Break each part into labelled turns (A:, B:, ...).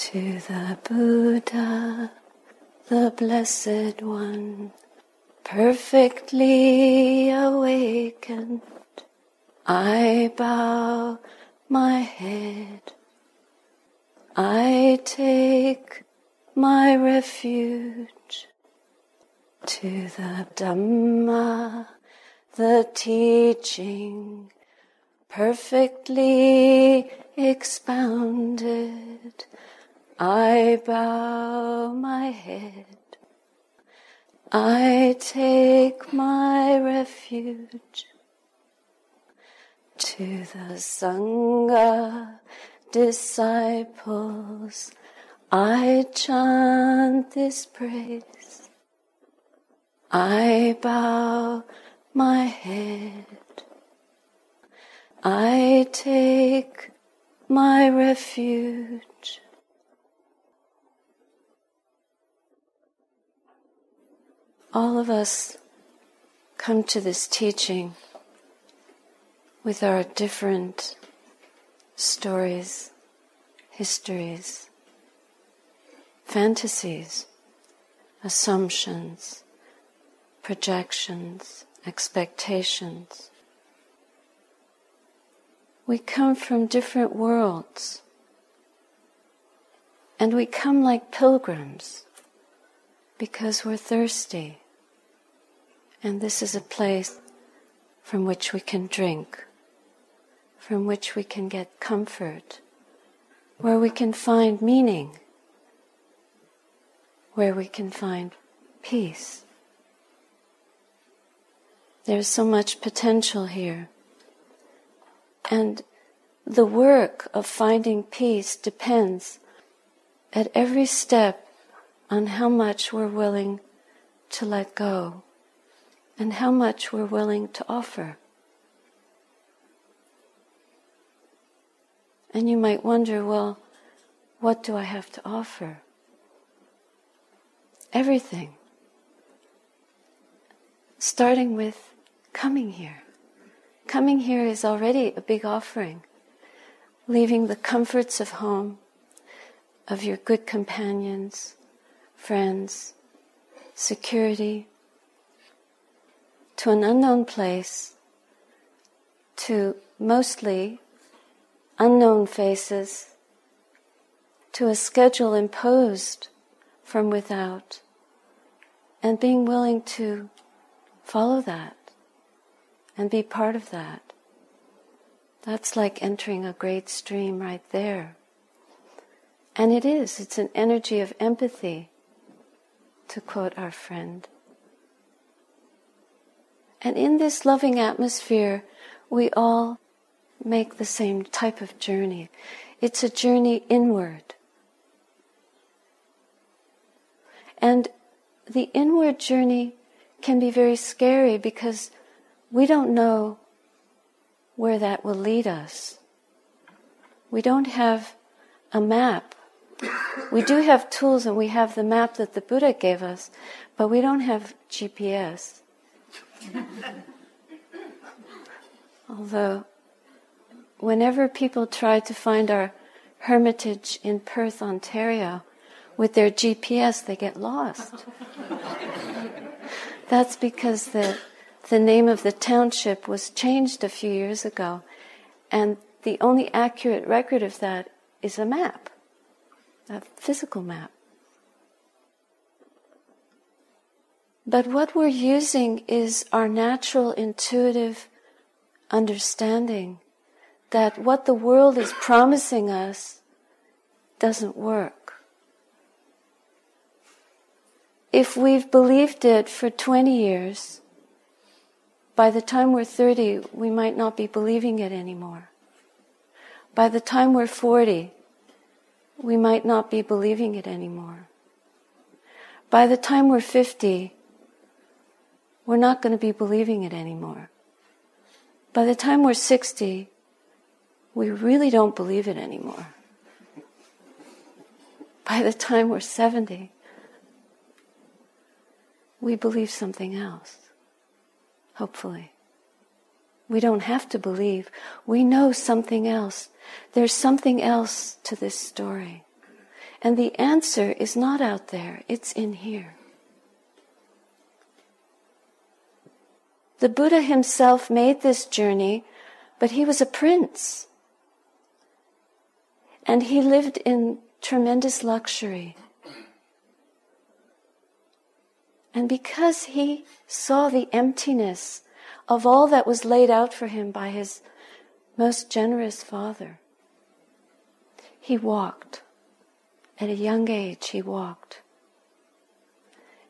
A: To the Buddha, the Blessed One, perfectly awakened, I bow my head. I take my refuge to the Dhamma, the teaching, perfectly expounded. I bow my head. I take my refuge to the Sangha disciples. I chant this praise. I bow my head. I take my refuge. All of us come to this teaching with our different stories, histories, fantasies, assumptions, projections, expectations. We come from different worlds. And we come like pilgrims because we're thirsty. And this is a place from which we can drink, from which we can get comfort, where we can find meaning, where we can find peace. There's so much potential here. And the work of finding peace depends at every step on how much we're willing to let go and how much we're willing to offer. And you might wonder, well, what do I have to offer? Everything. Starting with coming here. Coming here is already a big offering. Leaving the comforts of home, of your good companions, friends, security, to an unknown place, to mostly unknown faces, to a schedule imposed from without, and being willing to follow that and be part of that. That's like entering a great stream right there. And it is, it's an energy of empathy, to quote our friend. And in this loving atmosphere, we all make the same type of journey. It's a journey inward. And the inward journey can be very scary because we don't know where that will lead us. We don't have a map. We do have tools and we have the map that the Buddha gave us, but we don't have GPS. Although, whenever people try to find our hermitage in Perth, Ontario, with their GPS, they get lost. That's because the the name of the township was changed a few years ago, and the only accurate record of that is a map, a physical map. But what we're using is our natural intuitive understanding that what the world is promising us doesn't work. If we've believed it for 20 years, by the time we're 30, we might not be believing it anymore. By the time we're 40, we might not be believing it anymore. By the time we're 50, we're not going to be believing it anymore. By the time we're 60, we really don't believe it anymore. By the time we're 70, we believe something else hopefully. We don't have to believe. We know something else. There's something else to this story. And the answer is not out there, it's in here. The Buddha himself made this journey, but he was a prince. And he lived in tremendous luxury. And because he saw the emptiness of all that was laid out for him by his most generous father, he walked. At a young age, he walked.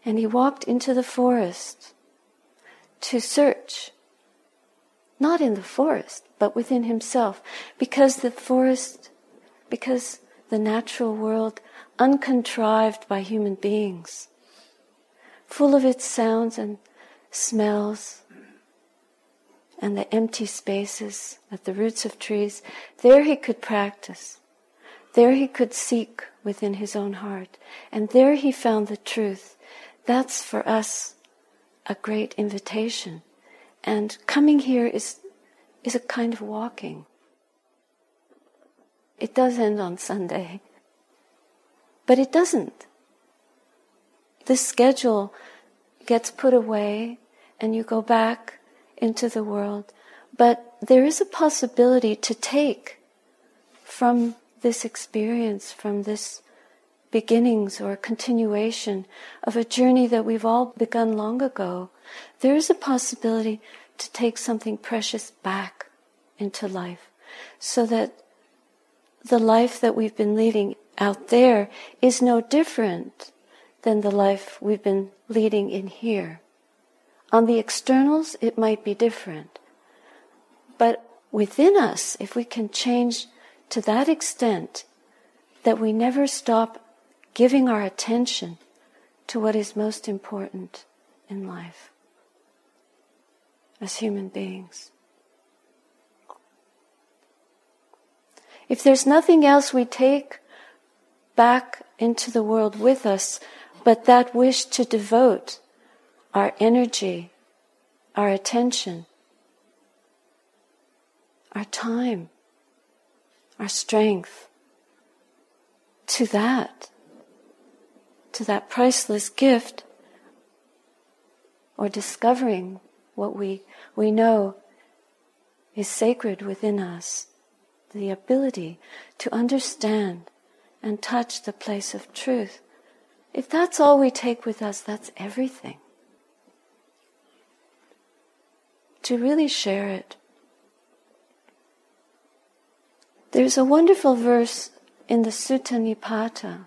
A: And he walked into the forest to search, not in the forest, but within himself, because the forest, because the natural world, uncontrived by human beings, full of its sounds and smells, and the empty spaces at the roots of trees, there he could practice. There he could seek within his own heart. And there he found the truth. That's for us a great invitation. And coming here is, is a kind of walking. It does end on Sunday, but it doesn't. The schedule gets put away and you go back into the world, but there is a possibility to take from this experience, from this beginnings or continuation of a journey that we've all begun long ago, there is a possibility to take something precious back into life so that the life that we've been leading out there is no different than the life we've been leading in here. On the externals, it might be different. But within us, if we can change to that extent that we never stop giving our attention to what is most important in life as human beings. If there's nothing else we take back into the world with us but that wish to devote our energy, our attention, our time, our strength to that, to that priceless gift, or discovering what we, we know is sacred within us, the ability to understand and touch the place of truth. If that's all we take with us, that's everything. To really share it. There's a wonderful verse in the Sutta Nipata.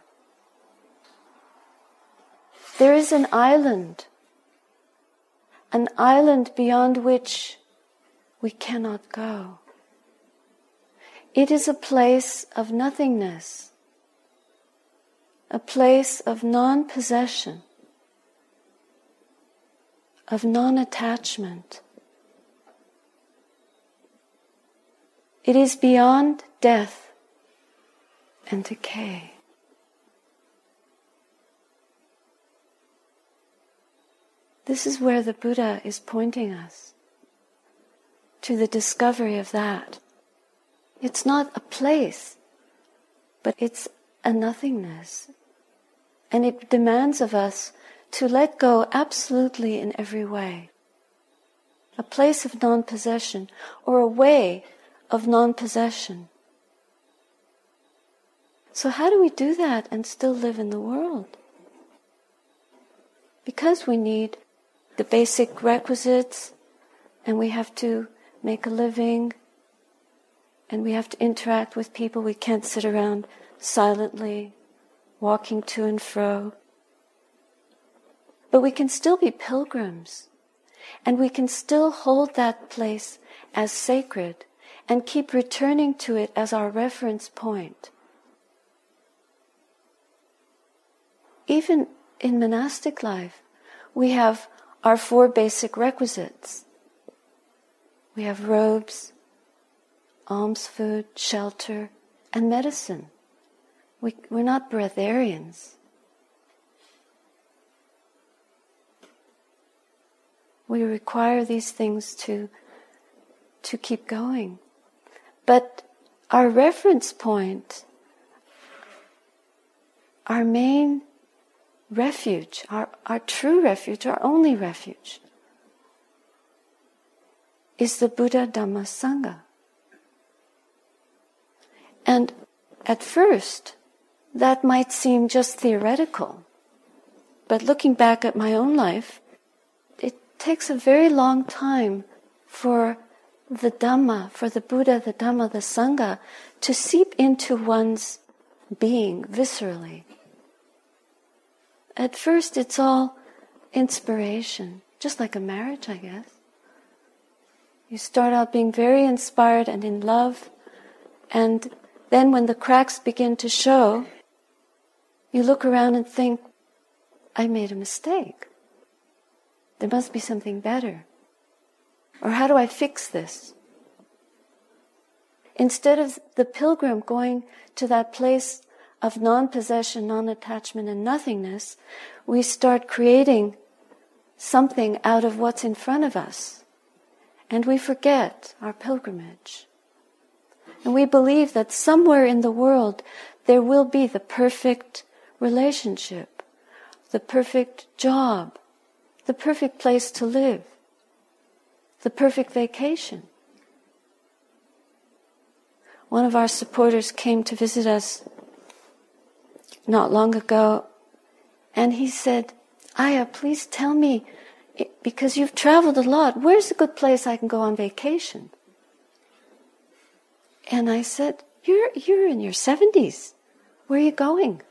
A: There is an island, an island beyond which we cannot go. It is a place of nothingness, a place of non possession, of non attachment. It is beyond death and decay. This is where the Buddha is pointing us to the discovery of that. It's not a place, but it's a nothingness. And it demands of us to let go absolutely in every way. A place of non possession or a way of non possession. So, how do we do that and still live in the world? Because we need the basic requisites and we have to make a living and we have to interact with people. We can't sit around silently, walking to and fro. But we can still be pilgrims and we can still hold that place as sacred and keep returning to it as our reference point. Even in monastic life, we have our four basic requisites. We have robes, alms food, shelter, and medicine. We, we're not breatharians. We require these things to, to keep going. But our reference point our main refuge, our, our true refuge, our only refuge, is the Buddha Dhamma Sangha. And at first, that might seem just theoretical. But looking back at my own life, it takes a very long time for the Dhamma, for the Buddha, the Dhamma, the Sangha, to seep into one's being viscerally. At first, it's all inspiration, just like a marriage, I guess. You start out being very inspired and in love, and then when the cracks begin to show, you look around and think, I made a mistake. There must be something better. Or how do I fix this? Instead of the pilgrim going to that place of non possession, non attachment, and nothingness, we start creating something out of what's in front of us. And we forget our pilgrimage. And we believe that somewhere in the world there will be the perfect relationship, the perfect job, the perfect place to live, the perfect vacation. One of our supporters came to visit us not long ago, and he said, Aya, please tell me, because you've traveled a lot, where's a good place I can go on vacation? And I said, You're, you're in your 70s. Where are you going?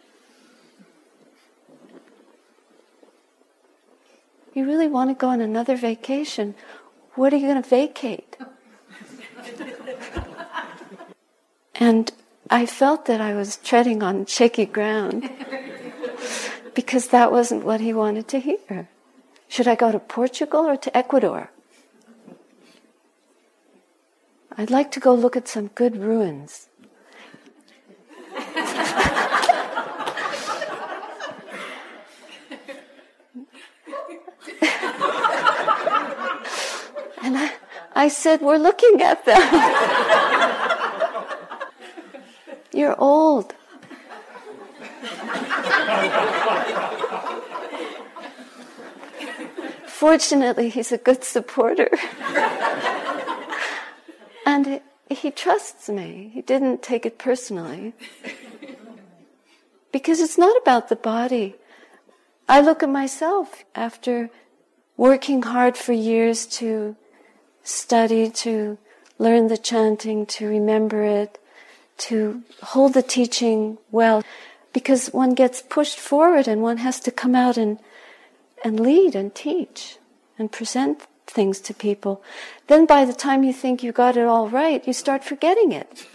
A: You really want to go on another vacation? What are you going to vacate? and I felt that I was treading on shaky ground because that wasn't what he wanted to hear. Should I go to Portugal or to Ecuador? I'd like to go look at some good ruins. And I, I said, We're looking at them. You're old. Fortunately, he's a good supporter. and he trusts me. He didn't take it personally. Because it's not about the body. I look at myself after working hard for years to study, to learn the chanting, to remember it, to hold the teaching well because one gets pushed forward and one has to come out and, and lead and teach and present things to people. Then by the time you think you got it all right, you start forgetting it.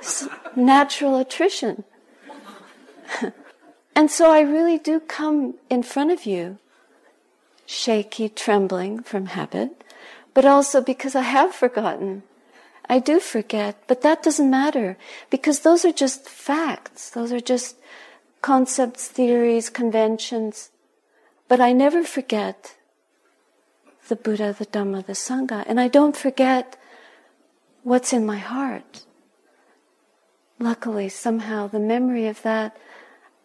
A: it's natural attrition. and so I really do come in front of you, shaky, trembling from habit, but also because I have forgotten. I do forget, but that doesn't matter because those are just facts. Those are just concepts, theories, conventions. But I never forget the Buddha, the Dhamma, the Sangha, and I don't forget what's in my heart. Luckily, somehow, the memory of that,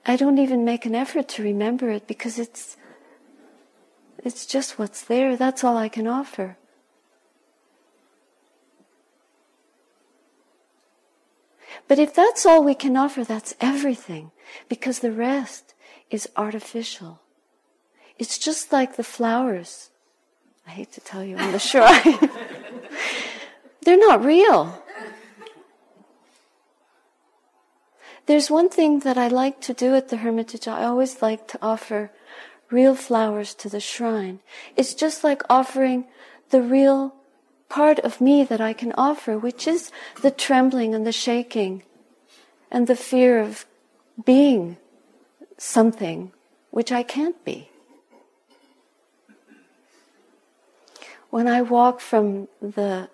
A: I don't even make an effort to remember it because it's, it's just what's there. That's all I can offer. But if that's all we can offer, that's everything, because the rest is artificial. It's just like the flowers. I hate to tell you on the shrine. They're not real. There's one thing that I like to do at the Hermitage. I always like to offer real flowers to the shrine. It's just like offering the real part of me that I can offer, which is the trembling and the shaking and the fear of being something which I can't be. When I walk from the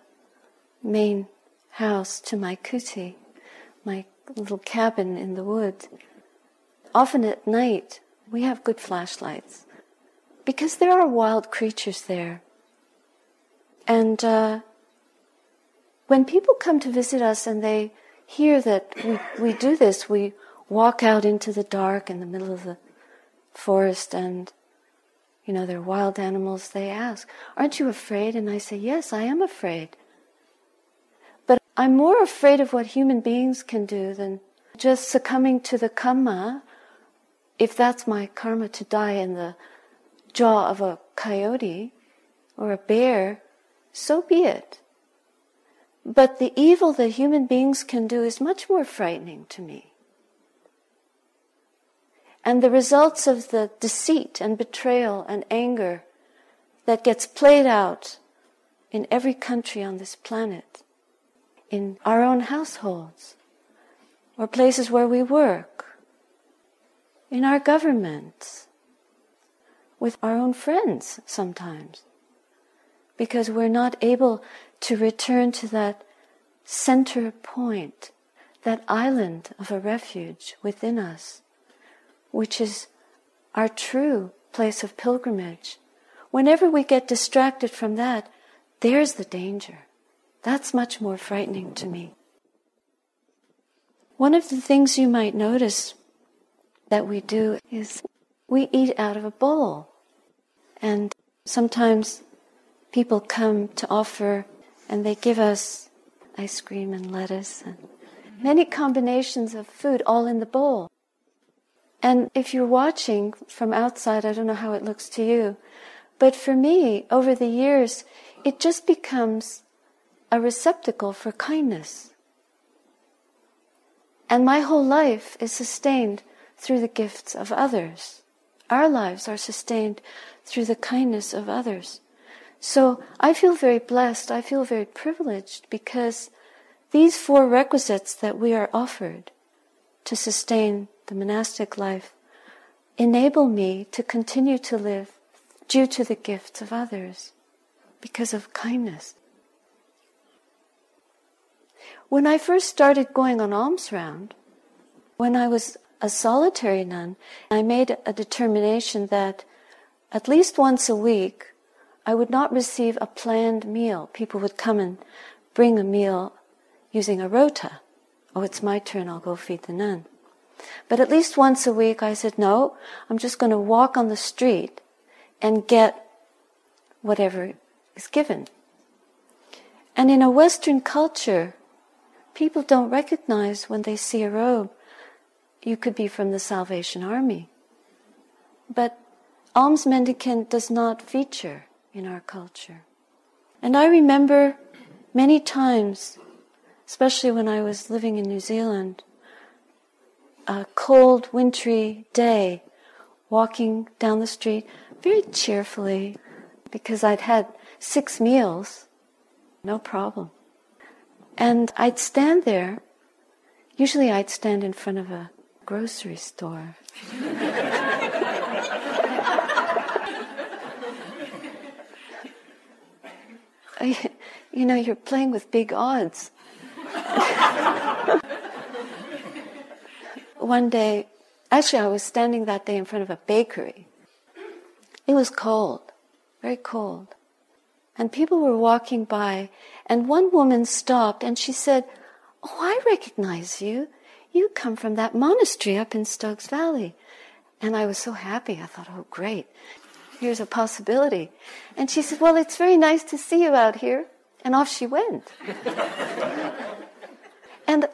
A: main house to my kuti, my little cabin in the woods, often at night we have good flashlights because there are wild creatures there and uh, when people come to visit us and they hear that we, we do this. We walk out into the dark in the middle of the forest and you know, there are wild animals, they ask, Aren't you afraid? And I say, Yes, I am afraid. But I'm more afraid of what human beings can do than just succumbing to the karma, if that's my karma to die in the jaw of a coyote or a bear, so be it. But the evil that human beings can do is much more frightening to me. And the results of the deceit and betrayal and anger that gets played out in every country on this planet, in our own households, or places where we work, in our governments, with our own friends sometimes, because we're not able to return to that center point, that island of a refuge within us which is our true place of pilgrimage. Whenever we get distracted from that, there's the danger. That's much more frightening to me. One of the things you might notice that we do is we eat out of a bowl. And sometimes people come to offer and they give us ice cream and lettuce and many combinations of food all in the bowl. And if you're watching from outside, I don't know how it looks to you, but for me, over the years, it just becomes a receptacle for kindness. And my whole life is sustained through the gifts of others. Our lives are sustained through the kindness of others. So I feel very blessed, I feel very privileged because these four requisites that we are offered to sustain the monastic life, enable me to continue to live due to the gifts of others because of kindness. When I first started going on alms round, when I was a solitary nun, I made a determination that at least once a week I would not receive a planned meal. People would come and bring a meal using a rota. Oh, it's my turn, I'll go feed the nun. But at least once a week I said, no, I'm just going to walk on the street and get whatever is given. And in a Western culture, people don't recognize when they see a robe, you could be from the Salvation Army. But alms mendicant does not feature in our culture. And I remember many times, especially when I was living in New Zealand, a cold, wintry day, walking down the street very cheerfully because I'd had six meals, no problem. And I'd stand there. Usually I'd stand in front of a grocery store. you know, you're playing with big odds. one day, actually, I was standing that day in front of a bakery. It was cold, very cold. And people were walking by, and one woman stopped and she said, Oh, I recognize you. You come from that monastery up in Stokes Valley. And I was so happy. I thought, oh, great. Here's a possibility. And she said, Well, it's very nice to see you out here. And off she went. and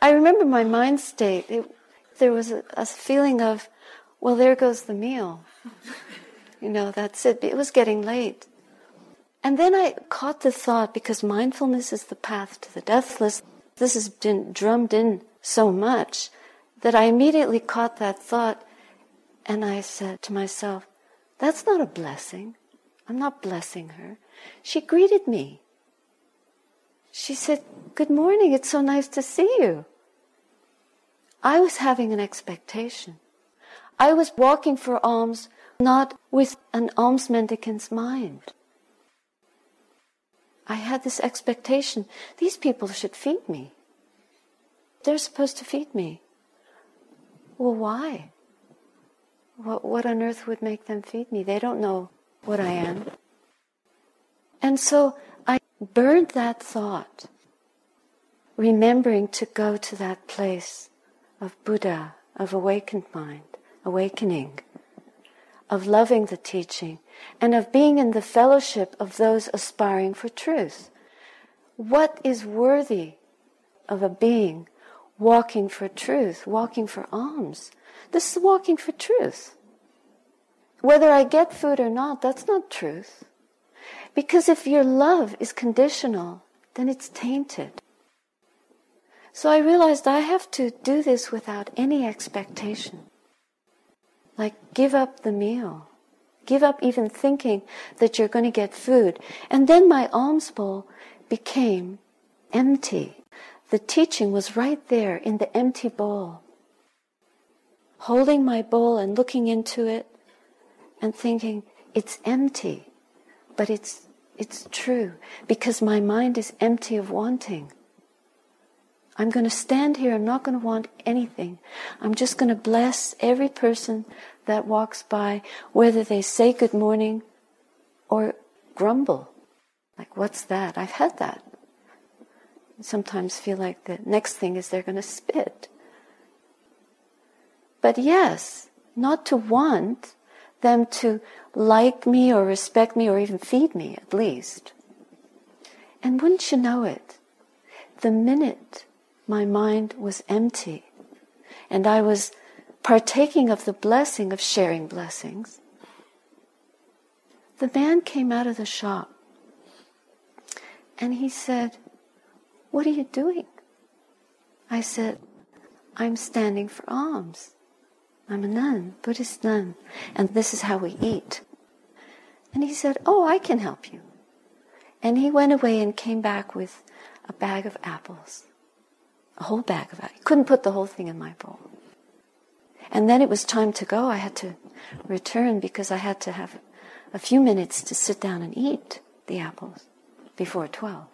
A: I remember my mind state. It, there was a, a feeling of, well, there goes the meal. You know, that's it. It was getting late. And then I caught the thought because mindfulness is the path to the deathless. This has been drummed in so much that I immediately caught that thought and I said to myself, that's not a blessing. I'm not blessing her. She greeted me. She said, Good morning. It's so nice to see you. I was having an expectation. I was walking for alms not with an alms mendicant's mind. I had this expectation these people should feed me. They're supposed to feed me. Well, why? What, what on earth would make them feed me? They don't know what I am. And so I burned that thought remembering to go to that place of Buddha, of awakened mind, awakening, of loving the teaching, and of being in the fellowship of those aspiring for truth. What is worthy of a being walking for truth, walking for alms? This is walking for truth. Whether I get food or not, that's not truth. Because if your love is conditional, then it's tainted. So I realized I have to do this without any expectation. Like, give up the meal. Give up even thinking that you're going to get food. And then my alms bowl became empty. The teaching was right there in the empty bowl. Holding my bowl and looking into it and thinking, it's empty, but it's, it's true because my mind is empty of wanting. I'm going to stand here. I'm not going to want anything. I'm just going to bless every person that walks by, whether they say good morning or grumble. Like, what's that? I've had that. Sometimes feel like the next thing is they're going to spit. But yes, not to want them to like me or respect me or even feed me, at least. And wouldn't you know it? The minute my mind was empty and I was partaking of the blessing of sharing blessings, the man came out of the shop and he said, What are you doing? I said, I'm standing for alms. I'm a nun, Buddhist nun, and this is how we eat. And he said, Oh, I can help you. And he went away and came back with a bag of apples. A whole bag of apples. He couldn't put the whole thing in my bowl. And then it was time to go. I had to return because I had to have a few minutes to sit down and eat the apples before 12.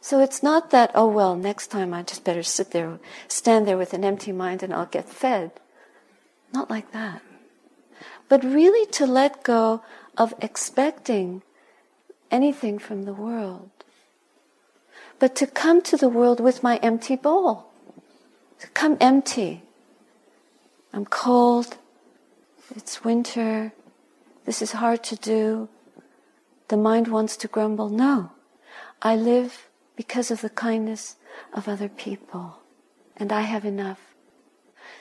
A: So it's not that, oh well, next time I just better sit there, stand there with an empty mind and I'll get fed. Not like that. But really to let go of expecting anything from the world. But to come to the world with my empty bowl To come empty. I'm cold. It's winter. This is hard to do. The mind wants to grumble. No. I live because of the kindness of other people. And I have enough.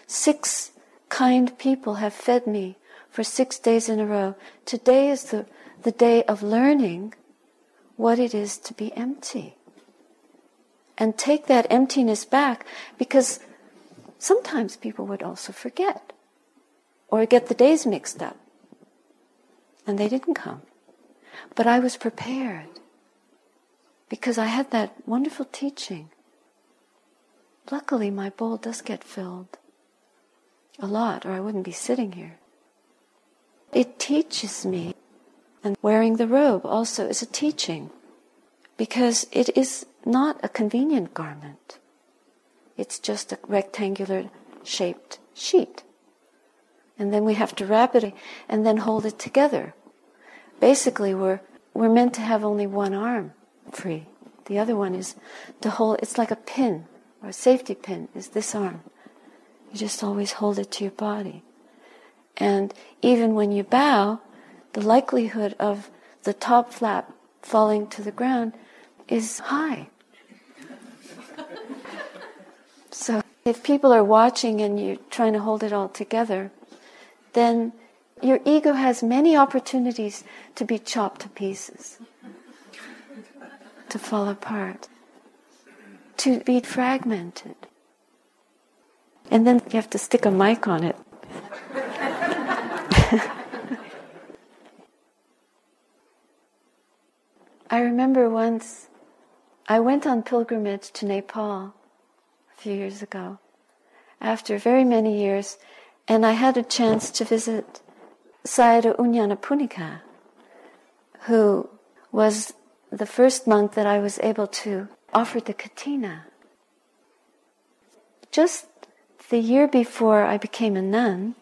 A: Six kind people have fed me for six days in a row. Today is the, the day of learning what it is to be empty. And take that emptiness back because sometimes people would also forget or get the days mixed up. And they didn't come. But I was prepared because I had that wonderful teaching. Luckily, my bowl does get filled a lot, or I wouldn't be sitting here. It teaches me, and wearing the robe also is a teaching because it is not a convenient garment. It's just a rectangular shaped sheet. And then we have to wrap it and then hold it together. Basically, we're, we're meant to have only one arm free. The other one is to hold, it's like a pin or a safety pin is this arm. You just always hold it to your body. And even when you bow, the likelihood of the top flap falling to the ground is high. So if people are watching and you're trying to hold it all together, then your ego has many opportunities to be chopped to pieces, to fall apart, to be fragmented. And then you have to stick a mic on it. I remember once I went on pilgrimage to Nepal a few years ago, after very many years, and I had a chance to visit Sayadaw Unyanapunika, who was the first monk that I was able to offer the katina. Just the year before I became a nun,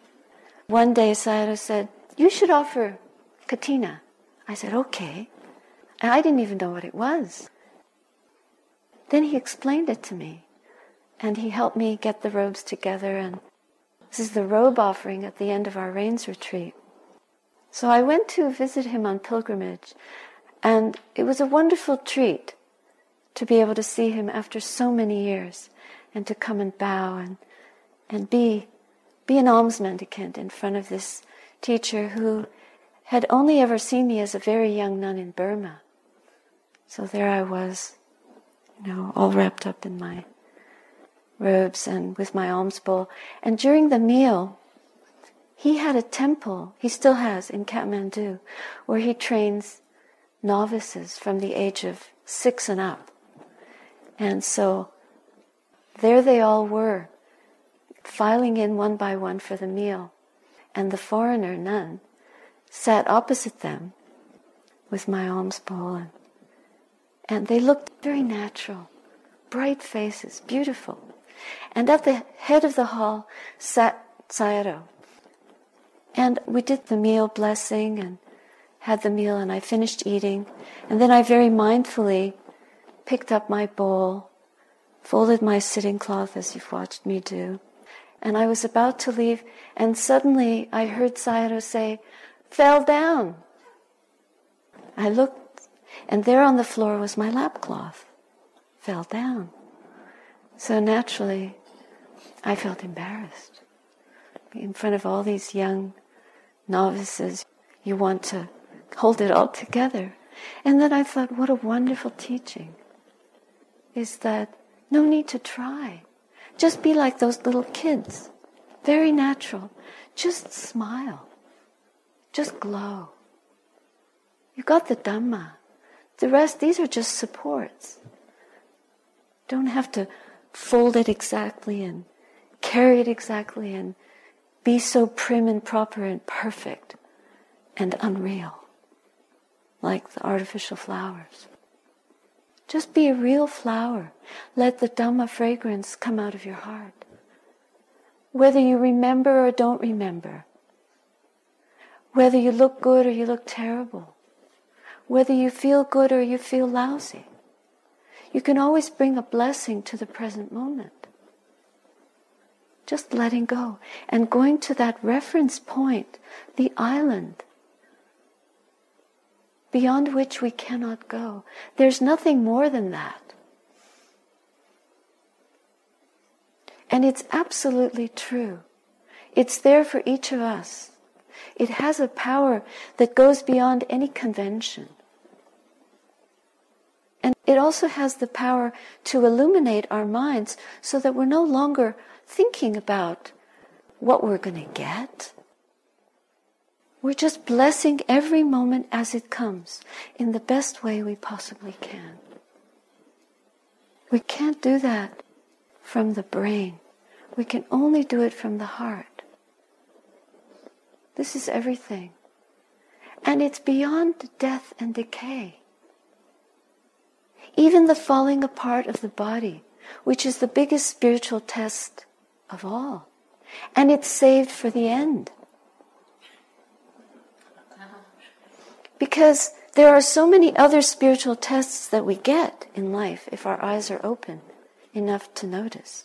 A: one day Sayadaw said, You should offer katina. I said, Okay. And I didn't even know what it was. then he explained it to me. And he helped me get the robes together. And this is the robe offering at the end of our rains retreat. So I went to visit him on pilgrimage. And it was a wonderful treat to be able to see him after so many years and to come and bow and, and be, be an alms mendicant in front of this teacher who had only ever seen me as a very young nun in Burma. So there I was, you know, all wrapped up in my robes and with my alms bowl. And during the meal, he had a temple, he still has in Kathmandu, where he trains novices from the age of six and up. And so there they all were, filing in one by one for the meal. And the foreigner nun sat opposite them with my alms bowl. And, and they looked very natural, bright faces, beautiful. And at the head of the hall sat Sayadaw. And we did the meal blessing and had the meal, and I finished eating. And then I very mindfully picked up my bowl, folded my sitting cloth as you've watched me do, and I was about to leave, and suddenly I heard Sayadaw say, fell down. I looked, and there on the floor was my lap cloth. Fell down. So naturally, I felt embarrassed. In front of all these young novices, you want to hold it all together. And then I thought, what a wonderful teaching is that no need to try. Just be like those little kids. Very natural. Just smile. Just glow. You got the Dhamma. The rest, these are just supports. Don't have to fold it exactly and carry it exactly and be so prim and proper and perfect and unreal, like the artificial flowers. Just be a real flower. Let the Dhamma fragrance come out of your heart. Whether you remember or don't remember, whether you look good or you look terrible, whether you feel good or you feel lousy, you can always bring a blessing to the present moment. Just letting go and going to that reference point, the island beyond which we cannot go. There's nothing more than that. And it's absolutely true. It's there for each of us. It has a power that goes beyond any convention. And it also has the power to illuminate our minds so that we're no longer thinking about what we're going to get we're just blessing every moment as it comes in the best way we possibly can. We can't do that from the brain. We can only do it from the heart. This is everything. And it's beyond death and decay. Even the falling apart of the body, which is the biggest spiritual test of all. And it's saved for the end. Because there are so many other spiritual tests that we get in life if our eyes are open enough to notice.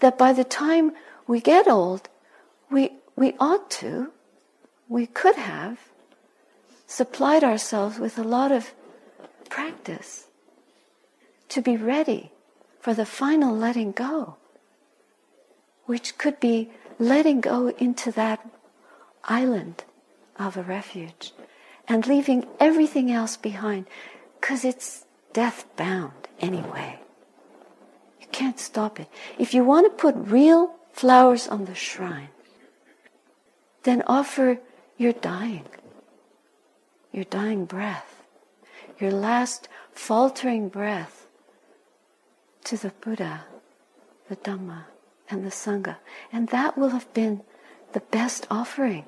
A: That by the time we get old, we, we ought to, we could have supplied ourselves with a lot of practice to be ready for the final letting go, which could be letting go into that island of a refuge and leaving everything else behind because it's death bound anyway. You can't stop it. If you want to put real flowers on the shrine, then offer your dying, your dying breath, your last faltering breath to the Buddha, the Dhamma, and the Sangha. And that will have been the best offering